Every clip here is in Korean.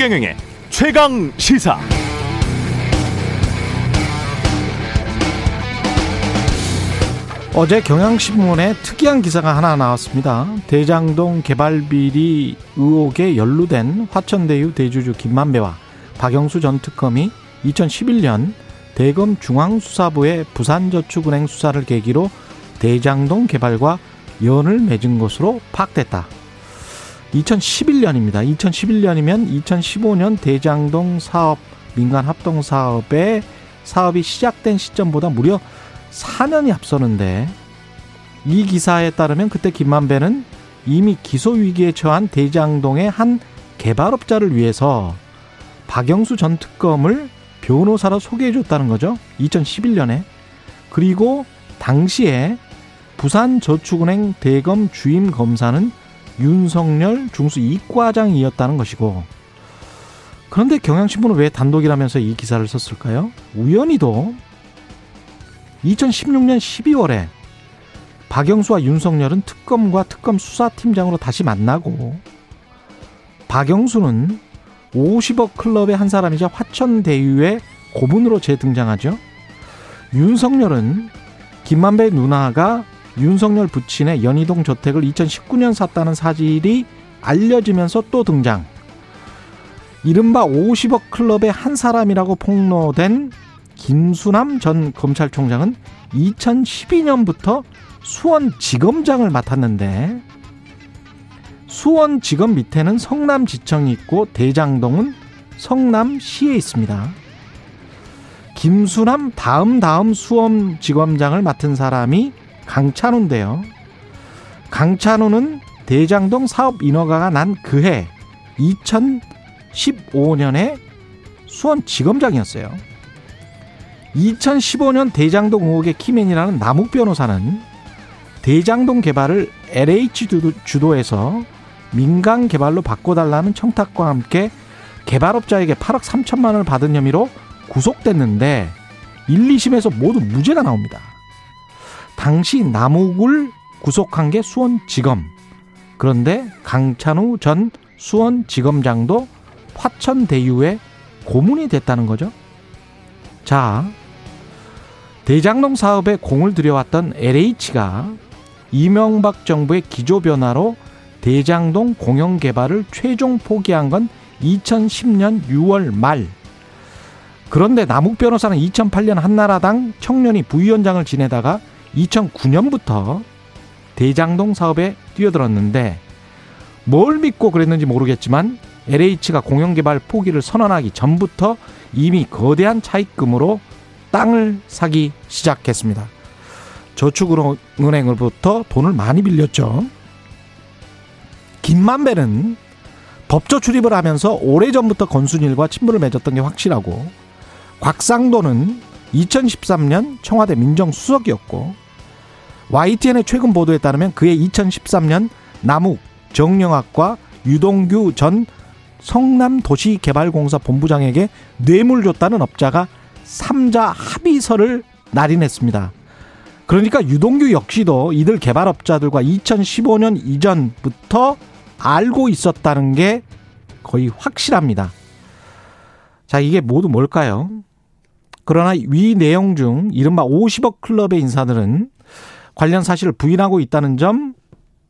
최경영의 최강 시사. 어제 경향신문에 특이한 기사가 하나 나왔습니다. 대장동 개발 비리 의혹에 연루된 화천대유 대주주 김만배와 박영수 전 특검이 2011년 대검 중앙수사부의 부산저축은행 수사를 계기로 대장동 개발과 연을 맺은 것으로 파악됐다. 2011년입니다. 2011년이면 2015년 대장동 사업 민간 합동 사업의 사업이 시작된 시점보다 무려 4년이 앞서는데 이 기사에 따르면 그때 김만배는 이미 기소 위기에 처한 대장동의 한 개발업자를 위해서 박영수 전 특검을 변호사로 소개해 줬다는 거죠. 2011년에. 그리고 당시에 부산저축은행 대검 주임 검사는 윤석열 중수 이과장이었다는 것이고 그런데 경향신문은 왜 단독이라면서 이 기사를 썼을까요? 우연히도 2016년 12월에 박영수와 윤석열은 특검과 특검 수사팀장으로 다시 만나고 박영수는 50억 클럽의 한 사람이자 화천대유의 고문으로 재등장하죠. 윤석열은 김만배 누나가 윤석열 부친의 연희동 저택을 2019년 샀다는 사실이 알려지면서 또 등장. 이른바 50억 클럽의 한 사람이라고 폭로된 김수남 전 검찰총장은 2012년부터 수원지검장을 맡았는데 수원지검 밑에는 성남지청이 있고 대장동은 성남시에 있습니다. 김수남 다음 다음 수원지검장을 맡은 사람이 강찬우인데요. 강찬우는 대장동 사업 인허가가 난 그해 2015년에 수원지검장이었어요. 2015년 대장동 의혹의 키맨이라는 남욱 변호사는 대장동 개발을 LH 주도해서 민간 개발로 바꿔달라는 청탁과 함께 개발업자에게 8억 3천만 원을 받은 혐의로 구속됐는데 1, 2심에서 모두 무죄가 나옵니다. 당시 남욱을 구속한 게 수원지검. 그런데 강찬우 전 수원지검장도 화천대유의 고문이 됐다는 거죠. 자, 대장동 사업에 공을 들여왔던 LH가 이명박 정부의 기조 변화로 대장동 공영 개발을 최종 포기한 건 2010년 6월 말. 그런데 남욱 변호사는 2008년 한나라당 청년이 부위원장을 지내다가 2009년부터 대장동 사업에 뛰어들었는데 뭘 믿고 그랬는지 모르겠지만 LH가 공영개발 포기를 선언하기 전부터 이미 거대한 차입금으로 땅을 사기 시작했습니다. 저축은행으로부터 돈을 많이 빌렸죠. 김만배는 법조 출입을 하면서 오래전부터 건순일과 친분을 맺었던 게 확실하고 곽상도는 2013년 청와대 민정수석이었고 YTN의 최근 보도에 따르면 그해 2013년 남욱 정영학과 유동규 전 성남도시개발공사 본부장에게 뇌물 줬다는 업자가 3자 합의서를 날인했습니다. 그러니까 유동규 역시도 이들 개발업자들과 2015년 이전부터 알고 있었다는 게 거의 확실합니다. 자, 이게 모두 뭘까요? 그러나 위 내용 중 이른바 50억 클럽의 인사들은 관련 사실을 부인하고 있다는 점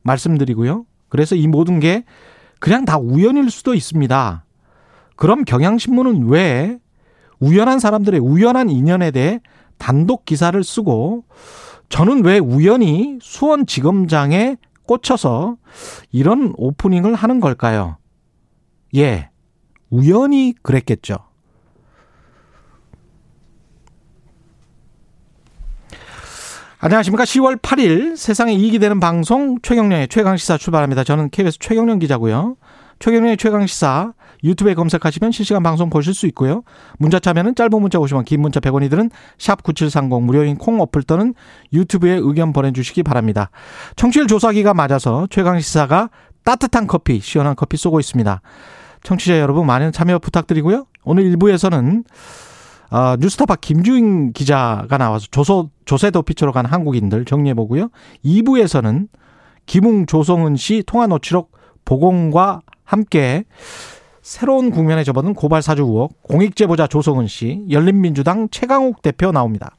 말씀드리고요. 그래서 이 모든 게 그냥 다 우연일 수도 있습니다. 그럼 경향신문은 왜 우연한 사람들의 우연한 인연에 대해 단독 기사를 쓰고 저는 왜 우연히 수원지검장에 꽂혀서 이런 오프닝을 하는 걸까요? 예. 우연히 그랬겠죠. 안녕하십니까. 10월 8일 세상에 이익이 되는 방송 최경련의 최강시사 출발합니다. 저는 KBS 최경련 기자고요. 최경련의 최강시사 유튜브에 검색하시면 실시간 방송 보실 수 있고요. 문자 참여는 짧은 문자 50원, 긴 문자 100원이들은 샵9730 무료인 콩 어플 또는 유튜브에 의견 보내주시기 바랍니다. 청취율 조사기가 맞아서 최강시사가 따뜻한 커피, 시원한 커피 쏘고 있습니다. 청취자 여러분 많은 참여 부탁드리고요. 오늘 1부에서는 어, 뉴스타파 김주인 기자가 나와서 조소, 조세도 피처로 간 한국인들 정리해보고요. 2부에서는 김웅 조성은 씨 통화 녹취록 복원과 함께 새로운 국면에 접어든 고발 사주 의혹, 공익제보자 조성은 씨, 열린민주당 최강욱 대표 나옵니다.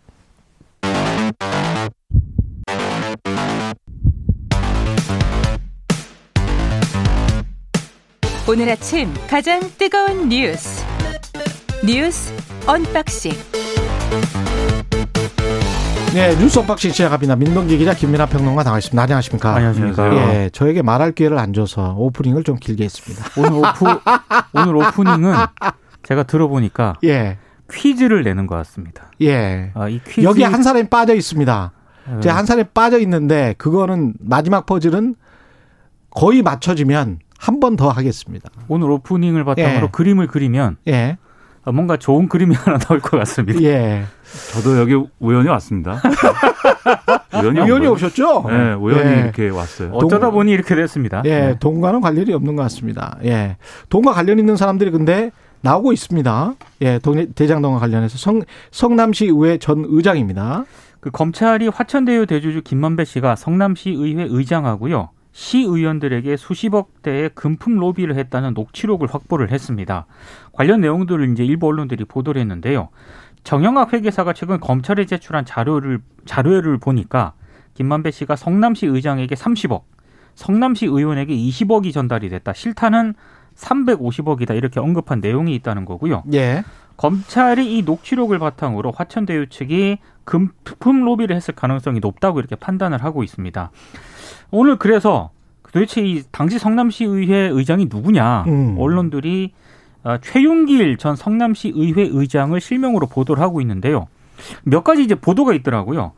오늘 아침 가장 뜨거운 뉴스 뉴스 unboxing 네, 뉴스 unboxing 시작합니다. 민동기 기자 김민아 평론가 나와 있습니다. 안녕하십니까? 안녕하십니까. 예, 저에게 말할 기회를 안 줘서 오프닝을 좀 길게 했습니다. 오늘 오프 오늘 오프닝은 제가 들어보니까 예, 퀴즈를 내는 것 같습니다. 예. 아, 이 퀴즈 여기 한 사람이 빠져 있습니다. 어, 제가 한 사람이 빠져 있는데 그거는 마지막 퍼즐은 거의 맞춰지면 한 번 더 하겠습니다. 오늘 오프닝을 바탕으로 예. 그림을 그리면 예, 아, 뭔가 좋은 그림이 하나 나올 것 같습니다. 예. 저도 여기 우연히 왔습니다. 우연히 거예요. 오셨죠? 네, 우연히 예. 이렇게 왔어요. 어쩌다 동- 보니 이렇게 됐습니다. 예, 네. 돈과는 관련이 없는 것 같습니다. 예. 돈과 관련 있는 사람들이 근데 나오고 있습니다. 예, 동- 대장동과 관련해서 성, 성남시 의회 전 의장입니다. 그 검찰이 화천대유 대주주 김만배 씨가 성남시 의회 의장하고요. 시의원들에게 수십억 대의 금품 로비를 했다는 녹취록을 확보를 했습니다. 관련 내용들을 이제 일부 언론들이 보도를 했는데요. 정영학 회계사가 최근 검찰에 제출한 자료를 자료를 보니까 김만배 씨가 성남시 의장에게 30억, 성남시 의원에게 20억이 전달이 됐다. 실타는 350억이다. 이렇게 언급한 내용이 있다는 거고요. 예. 검찰이 이 녹취록을 바탕으로 화천대유 측이 금품 로비를 했을 가능성이 높다고 이렇게 판단을 하고 있습니다. 오늘 그래서 도대체 이 당시 성남시 의회 의장이 누구냐 음. 언론들이 어, 최윤길 전 성남시 의회 의장을 실명으로 보도를 하고 있는데요. 몇 가지 이제 보도가 있더라고요.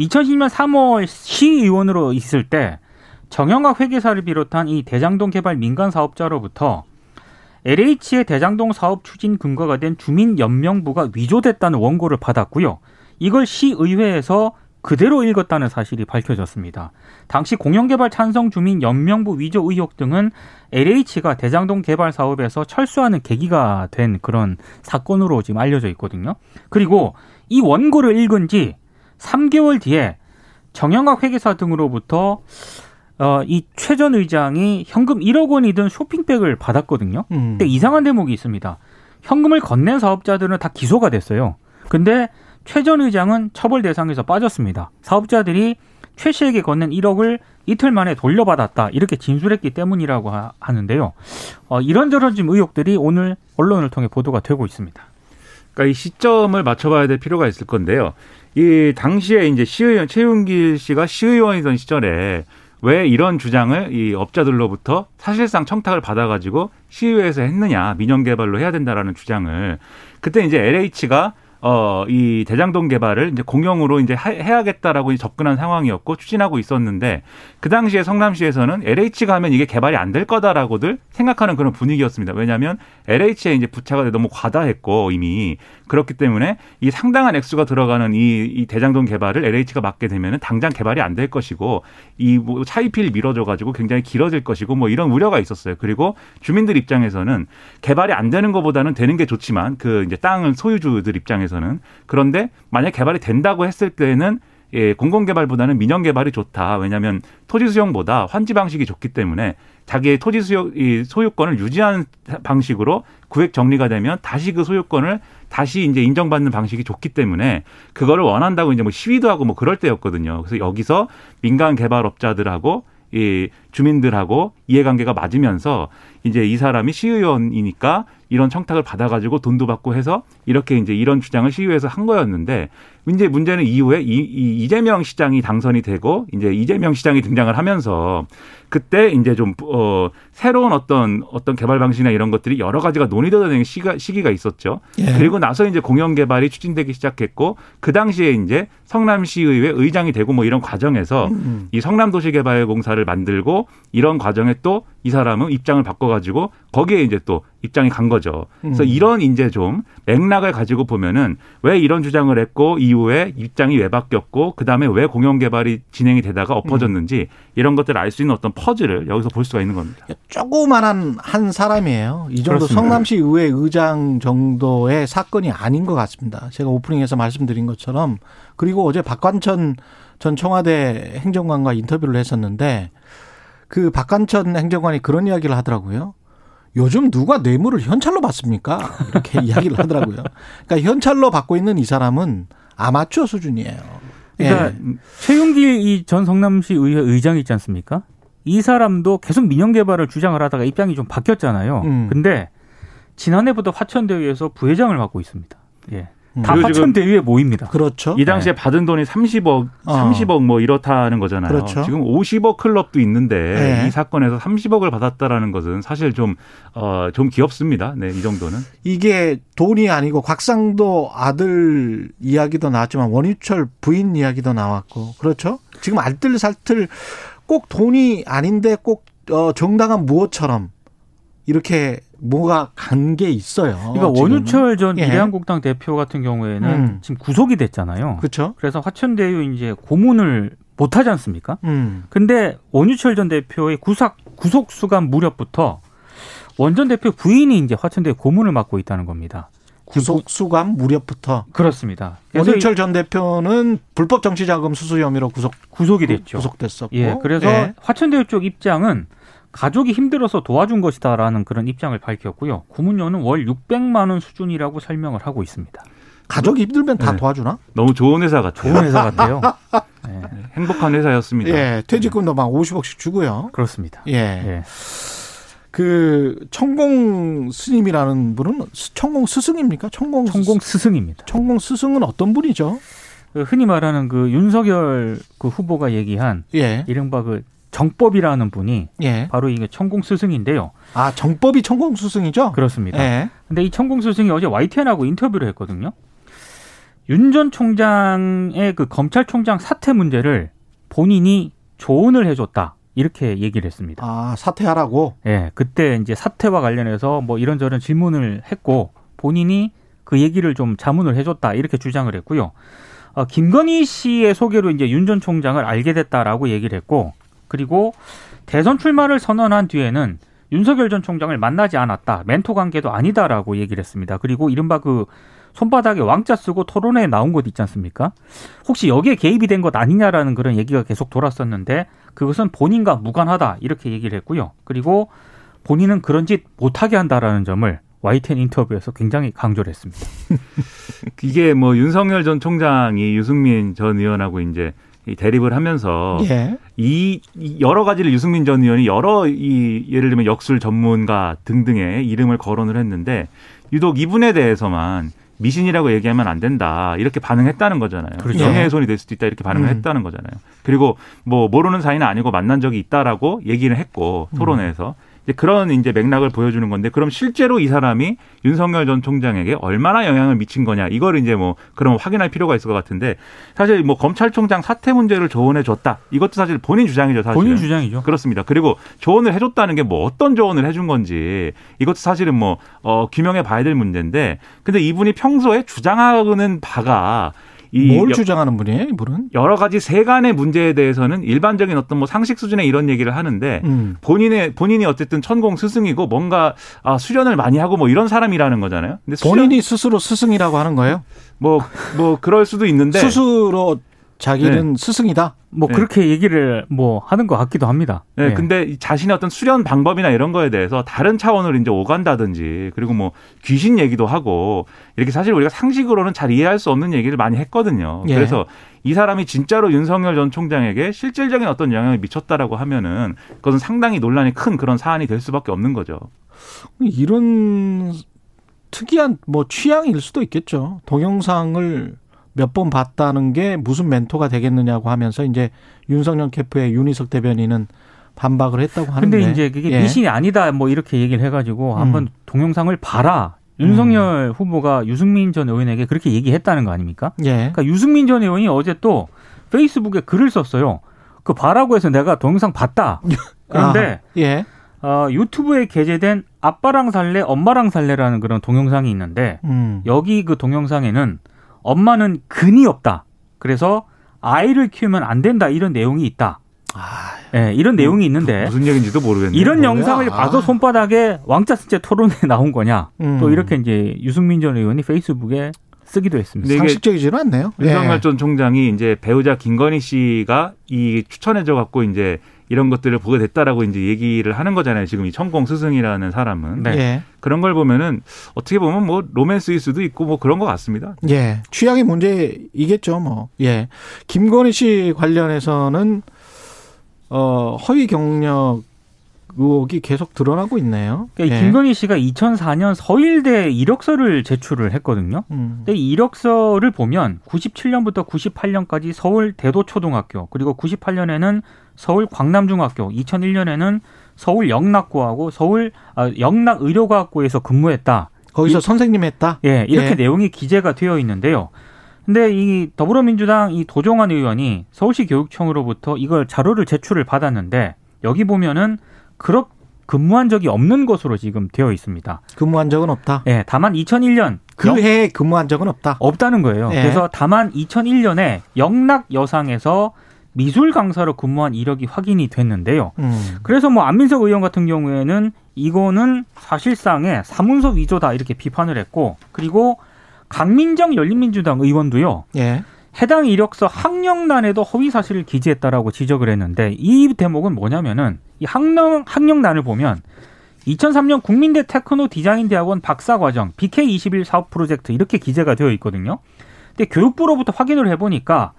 2010년 3월 시의원으로 있을 때 정영학 회계사를 비롯한 이 대장동 개발 민간 사업자로부터 LH의 대장동 사업 추진 근거가 된 주민연명부가 위조됐다는 원고를 받았고요. 이걸 시의회에서 그대로 읽었다는 사실이 밝혀졌습니다. 당시 공영개발 찬성 주민 연명부 위조 의혹 등은 LH가 대장동 개발 사업에서 철수하는 계기가 된 그런 사건으로 지금 알려져 있거든요. 그리고 이 원고를 읽은 지 3개월 뒤에 정영학 회계사 등으로부터 어, 이 최 전 의장이 현금 1억 원이 든 쇼핑백을 받았거든요. 음. 근데 이상한 대목이 있습니다. 현금을 건넨 사업자들은 다 기소가 됐어요. 근데 최 전 의장은 처벌 대상에서 빠졌습니다. 사업자들이 최 씨에게 건넨 1억을 이틀 만에 돌려받았다 이렇게 진술했기 때문이라고 하, 하는데요. 어, 이런저런 지금 의혹들이 오늘 언론을 통해 보도가 되고 있습니다. 그러니까 이 시점을 맞춰봐야 될 필요가 있을 건데요. 이 당시에 이제 시의원 최윤길 씨가 시의원이던 시절에 왜 이런 주장을 이 업자들로부터 사실상 청탁을 받아가지고 시의회에서 했느냐 민영 개발로 해야 된다라는 주장을 그때 이제 LH가 어, 이 대장동 개발을 이제 공영으로 이제 하- 해야겠다라고 이제 접근한 상황이었고 추진하고 있었는데 그 당시에 성남시에서는 LH가 하면 이게 개발이 안 될 거다라고들 생각하는 그런 분위기였습니다. 왜냐하면 LH에 이제 부차가 너무 과다했고 이미 그렇기 때문에 이 상당한 액수가 들어가는 이, 이 대장동 개발을 LH가 맡게 되면은 당장 개발이 안 될 것이고 이 뭐 차이필 미뤄져 가지고 굉장히 길어질 것이고 뭐 이런 우려가 있었어요. 그리고 주민들 입장에서는 개발이 안 되는 것보다는 되는 게 좋지만 그 이제 땅을 소유주들 입장에서 는 그런데 만약 개발이 된다고 했을 때는 예, 공공 개발보다는 민영 개발이 좋다. 왜냐하면 토지 수용보다 환지 방식이 좋기 때문에 자기의 토지 수용, 이 소유권을 유지하는 방식으로 구획 정리가 되면 다시 그 소유권을 다시 이제 인정받는 방식이 좋기 때문에 그거를 원한다고 이제 뭐 시위도 하고 뭐 그럴 때였거든요. 그래서 여기서 민간 개발업자들하고 이 주민들하고 이해관계가 맞으면서 이제 이 사람이 시의원이니까 이런 청탁을 받아가지고 돈도 받고 해서 이렇게 이제 이런 주장을 시의회에서 한 거였는데 이제 문제는 이후에 이, 이 이재명 시장이 당선이 되고 이제 이재명 시장이 등장을 하면서 그때 이제 좀 어, 새로운 어떤 어떤 개발 방식이나 이런 것들이 여러 가지가 논의되는 시기가, 시기가 있었죠. 예. 그리고 나서 이제 공영 개발이 추진되기 시작했고 그 당시에 이제 성남시의회 의장이 되고 뭐 이런 과정에서 음. 이 성남도시개발공사를 만들고 이런 과정에 또 이 사람은 입장을 바꿔가지고 거기에 이제 또 입장이 간 거죠. 그래서 음. 이런 이제 좀 맥락을 가지고 보면은 왜 이런 주장을 했고 이후에 입장이 왜 바뀌었고 그 다음에 왜 공영 개발이 진행이 되다가 엎어졌는지 이런 것들을 알 수 있는 어떤 퍼즐을 여기서 볼 수가 있는 겁니다. 조그만한 한 사람이에요. 이 정도 그렇습니다. 성남시 의회 의장 정도의 사건이 아닌 것 같습니다. 제가 오프닝에서 말씀드린 것처럼 그리고 어제 박관천 전 청와대 행정관과 인터뷰를 했었는데 그 박관천 행정관이 그런 이야기를 하더라고요. 요즘 누가 뇌물을 현찰로 받습니까? 이렇게 이야기를 하더라고요. 그러니까 현찰로 받고 있는 이 사람은 아마추어 수준이에요. 그러니까 예. 최윤길 이 전 성남시 의회 의장 있지 않습니까? 이 사람도 계속 민영 개발을 주장을 하다가 입장이 좀 바뀌었잖아요. 음. 근데 지난해부터 화천대유에서 부회장을 맡고 있습니다. 예. 음. 다 그리고 지금 화천 대유에 모입니다. 그렇죠. 이 당시에 받은 돈이 30억, 어. 30억 뭐 이렇다는 거잖아요. 그렇죠. 지금 50억 클럽도 있는데 네. 이 사건에서 30억을 받았다라는 것은 사실 좀, 어, 좀 귀엽습니다. 네, 이 정도는. 이게 돈이 아니고 곽상도 아들 이야기도 나왔지만 원유철 부인 이야기도 나왔고 그렇죠. 지금 알뜰살뜰 꼭 돈이 아닌데 꼭 어, 정당한 무엇처럼 이렇게 뭐가 간 게 있어요. 그러니까 지금은. 원유철 전 예. 미래한국당 대표 같은 경우에는 음. 지금 구속이 됐잖아요. 그렇죠. 그래서 화천대유 이제 고문을 못 하지 않습니까? 음. 근데 원유철 전 대표의 구속 구속 수감 무렵부터 원전 대표 부인이 이제 화천대유 고문을 맡고 있다는 겁니다. 구속 수감 무렵부터 그렇습니다. 원유철 전 대표는 불법 정치자금 수수 혐의로 구속 구속이 됐죠. 구속됐었고. 예, 그래서 예. 화천대유 쪽 입장은 가족이 힘들어서 도와준 것이다라는 그런 입장을 밝혔고요. 고문료는 월 600만 원 수준이라고 설명을 하고 있습니다. 가족이 힘들면 다 네. 도와주나? 너무 좋은 회사 같아요. 좋은 회사 같아요. 예, 행복한 회사였습니다. 예, 퇴직금도 막 50억씩 주고요. 그렇습니다. 예. 예. 그 천공 스님이라는 분은 스- 천공 스승입니까? 천공 천공 스, 스승입니다. 천공 스승은 어떤 분이죠? 그 흔히 말하는 그 윤석열 그 후보가 얘기한 예. 이른바 그 정법이라는 분이 예. 바로 이게 천공 스승인데요. 아, 정법이 천공 스승이죠? 그렇습니다. 예. 근데 이 천공 스승이 어제 YTN하고 인터뷰를 했거든요. 윤 전 총장의 그 검찰총장 사퇴 문제를 본인이 조언을 해줬다. 이렇게 얘기를 했습니다. 아, 사퇴하라고. 예, 그때 이제 사퇴와 관련해서 뭐 이런저런 질문을 했고 본인이 그 얘기를 좀 자문을 해줬다. 이렇게 주장을 했고요. 어, 김건희 씨의 소개로 이제 윤 전 총장을 알게 됐다라고 얘기를 했고 그리고 대선 출마를 선언한 뒤에는 윤석열 전 총장을 만나지 않았다. 멘토 관계도 아니다라고 얘기를 했습니다. 그리고 이른바 그 손바닥에 왕자 쓰고 토론회에 나온 곳 있지 않습니까? 혹시 여기에 개입이 된 것 아니냐라는 그런 얘기가 계속 돌았었는데 그것은 본인과 무관하다 이렇게 얘기를 했고요. 그리고 본인은 그런 짓 못하게 한다라는 점을 YTN 인터뷰에서 굉장히 강조를 했습니다. 이게 뭐 윤석열 전 총장이 유승민 전 의원하고 이제 이 대립을 하면서 예. 이, 이 여러 가지를 유승민 전 의원이 여러 이 예를 들면 역술 전문가 등등의 이름을 거론을 했는데 유독 이분에 대해서만 미신이라고 얘기하면 안 된다 이렇게 반응했다는 거잖아요. 그렇죠. 명예훼손이 될 수도 있다 이렇게 반응을 음. 했다는 거잖아요. 그리고 뭐 모르는 사이는 아니고 만난 적이 있다라고 얘기를 했고 토론회에서 이제 그런 이제 맥락을 보여주는 건데 그럼 실제로 이 사람이 윤석열 전 총장에게 얼마나 영향을 미친 거냐 이걸 이제 뭐 그럼 확인할 필요가 있을 것 같은데 사실 뭐 검찰총장 사퇴 문제를 조언해 줬다 이것도 사실 본인 주장이죠 사실 본인 주장이죠. 그렇습니다. 그리고 조언을 해줬다는 게 뭐 어떤 조언을 해준 건지 이것도 사실은 뭐 어, 규명해 봐야 될 문제인데 근데 이분이 평소에 주장하는 바가 이 뭘 여- 주장하는 분이에요, 이분은? 여러 가지 세간의 문제에 대해서는 일반적인 어떤 뭐 상식 수준의 이런 얘기를 하는데 음. 본인의 본인이 어쨌든 천공 스승이고 뭔가 아, 수련을 많이 하고 뭐 이런 사람이라는 거잖아요. 근데 수련, 본인이 스스로 스승이라고 하는 거예요? 뭐뭐 그럴 수도 있는데 스스로 자기는 스승이다? 뭐 네. 그렇게 얘기를 뭐 하는 것 같기도 합니다. 네, 예. 근데 이 자신의 어떤 수련 방법이나 이런 거에 대해서 다른 차원으로 이제 오간다든지 그리고 뭐 귀신 얘기도 하고 이렇게 사실 우리가 상식으로는 잘 이해할 수 없는 얘기를 많이 했거든요. 예. 그래서 이 사람이 진짜로 윤석열 전 총장에게 실질적인 어떤 영향을 미쳤다라고 하면은 그것은 상당히 논란이 큰 그런 사안이 될 수밖에 없는 거죠. 이런 특이한 뭐 취향일 수도 있겠죠. 동영상을 몇 번 봤다는 게 무슨 멘토가 되겠느냐고 하면서 이제 윤석열 캠프의 윤희석 대변인은 반박을 했다고 하는데. 근데 이제 그게 예. 미신이 아니다 뭐 이렇게 얘기를 해가지고 음. 한번 동영상을 봐라. 윤석열 후보가 유승민 전 의원에게 그렇게 얘기했다는 거 아닙니까? 예. 그러니까 유승민 전 의원이 어제 또 페이스북에 글을 썼어요. 그 봐라고 해서 내가 동영상 봤다. 그런데 아, 예. 어, 유튜브에 게재된 아빠랑 살래, 엄마랑 살래라는 그런 동영상이 있는데 음. 여기 그 동영상에는 엄마는 근이 없다. 그래서 아이를 키우면 안 된다 이런 내용이 있다. 아, 예, 이런 내용이 있는데 무슨 얘기인지도 모르겠네요. 이런 뭐야? 영상을 봐서 손바닥에 왕자 쓴채 토론에 나온 거냐? 음. 또 이렇게 이제 유승민 전 의원이 페이스북에 쓰기도 했습니다. 상식적이지는 않네요. 윤석열 예. 전 총장이 이제 배우자 김건희 씨가 이 추천해줘 갖고 이제 이런 것들을 보게 됐다라고 이제 얘기를 하는 거잖아요. 지금 이 천공 스승이라는 사람은 네. 예. 그런 걸 보면은 어떻게 보면 뭐 로맨스일 수도 있고 뭐 그런 것 같습니다. 예. 취향의 문제이겠죠, 뭐. 예. 김건희 씨 관련해서는 어, 허위 경력 의혹이 계속 드러나고 있네요. 그러니까 이 예. 김건희 씨가 2004년 서일대 이력서를 제출을 했거든요. 음. 근데 이 이력서를 보면 97년부터 98년까지 서울 대도초등학교 그리고 98년에는 서울 광남중학교 2001년에는 서울 영락고하고 서울 아, 영락의료과학고에서 근무했다. 거기서 이- 선생님 했다? 예, 이렇게 예. 내용이 기재가 되어 있는데요. 근데 이 더불어민주당 이 도종환 의원이 서울시 교육청으로부터 이걸 자료를 제출을 받았는데 여기 보면은 그렇 근무한 적이 없는 것으로 지금 되어 있습니다. 근무한 적은 없다. 예, 다만 2001년 그 해에 근무한 적은 없다. 없다는 거예요. 예. 그래서 다만 2001년에 영락 여상에서 미술 강사로 근무한 이력이 확인이 됐는데요. 음. 그래서 뭐 안민석 의원 같은 경우에는 이거는 사실상의 사문서 위조다 이렇게 비판을 했고 그리고 강민정 열린민주당 의원도요. 예. 해당 이력서 학령란에도 허위 사실을 기재했다라고 지적을 했는데 이 대목은 뭐냐면은 이 학령 학령란을 보면 2003년 국민대 테크노 디자인 대학원 박사 과정 BK21 사업 프로젝트 이렇게 기재가 되어 있거든요. 근데 교육부로부터 확인을 해 보니까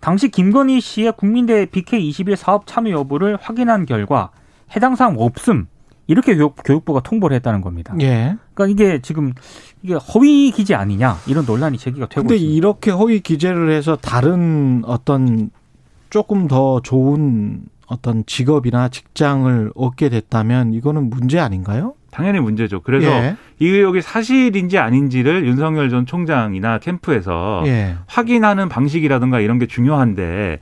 당시 김건희 씨의 국민대 BK21 사업 참여 여부를 확인한 결과 해당 사항 없음. 이렇게 교육, 교육 부가 통보를 했다는 겁니다. 예. 그러니까 이게 지금 이게 허위 기재 아니냐 이런 논란이 제기가 되고 근데 있습니다. 이렇게 허위 기재를 해서 다른 어떤 조금 더 좋은 어떤 직업이나 직장을 얻게 됐다면 이거는 문제 아닌가요? 당연히 문제죠. 그래서 예. 이 의혹이 사실인지 아닌지를 윤석열 전 총장이나 캠프에서 예. 확인하는 방식이라든가 이런 게 중요한데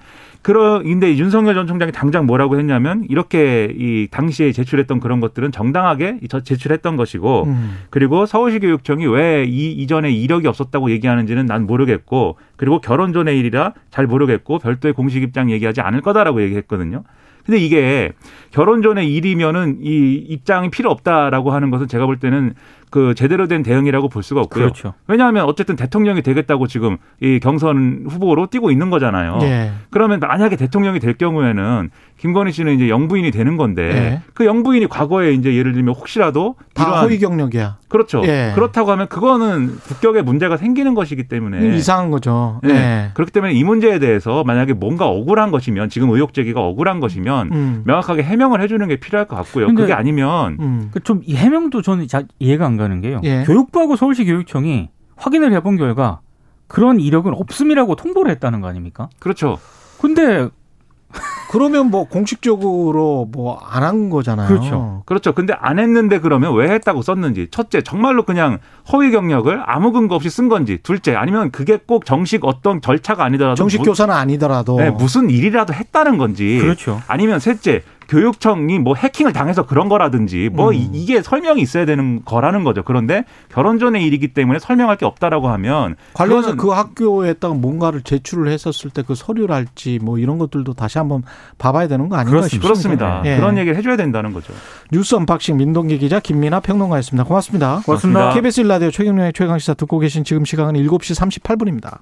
그러 근데 윤석열 전 총장이 당장 뭐라고 했냐면 이렇게 이 당시에 제출했던 그런 것들은 정당하게 저- 제출했던 것이고 음. 그리고 서울시 교육청이 왜 이 이전에 이력이 없었다고 얘기하는지는 난 모르겠고 그리고 결혼 전의 일이라 잘 모르겠고 별도의 공식 입장 얘기하지 않을 거다라고 얘기했거든요. 근데 이게 결혼 전의 일이면은 이 입장이 필요 없다라고 하는 것은 제가 볼 때는 그 제대로 된 대응이라고 볼 수가 없고요. 그렇죠. 왜냐하면 어쨌든 대통령이 되겠다고 지금 이 경선 후보로 뛰고 있는 거잖아요. 예. 그러면 만약에 대통령이 될 경우에는 김건희 씨는 이제 영부인이 되는 건데 예. 그 영부인이 과거에 이제 예를 들면 혹시라도 다 이러한 허위 경력이야. 그렇죠. 예. 그렇다고 하면 그거는 국격에 문제가 생기는 것이기 때문에 이상한 거죠. 네. 예. 그렇기 때문에 이 문제에 대해서 만약에 뭔가 억울한 것이면 지금 의혹 제기가 억울한 것이면 음. 명확하게 해명을 해주는 게 필요할 것 같고요. 그게 아니면 음. 그좀이 해명도 저는 자, 이해가 안 가는 게요. 예. 교육부하고 서울시 교육청이 확인을 해본 결과 그런 이력은 없음이라고 통보를 했다는 거 아닙니까? 그렇죠. 근데 그러면 뭐 공식적으로 뭐 안 한 거잖아요. 그렇죠. 그렇죠. 근데 안 했는데 그러면 왜 했다고 썼는지. 첫째, 정말로 그냥 허위 경력을 아무 근거 없이 쓴 건지. 둘째, 아니면 그게 꼭 정식 어떤 절차가 아니더라도 정식 무- 교사는 아니더라도 네, 무슨 일이라도 했다는 건지. 그렇죠. 아니면 셋째, 교육청이 뭐 해킹을 당해서 그런 거라든지 뭐 음. 이- 이게 설명이 있어야 되는 거라는 거죠. 그런데 결혼 전의 일이기 때문에 설명할 게 없다라고 하면 관련해서 그 학교에다가 뭔가를 제출을 했었을 때 그 서류랄지 뭐 이런 것들도 다시 한번 봐봐야 되는 거 아닌가 그렇습니다. 싶습니다. 그렇습니다. 예. 그런 얘기를 해줘야 된다는 거죠. 뉴스 unboxing 민동기 기자 김민아 평론가였습니다. 고맙습니다. 고맙습니다. KBS 일라디오 최경영의 최강시사 듣고 계신 지금 시각은 7시 38분입니다.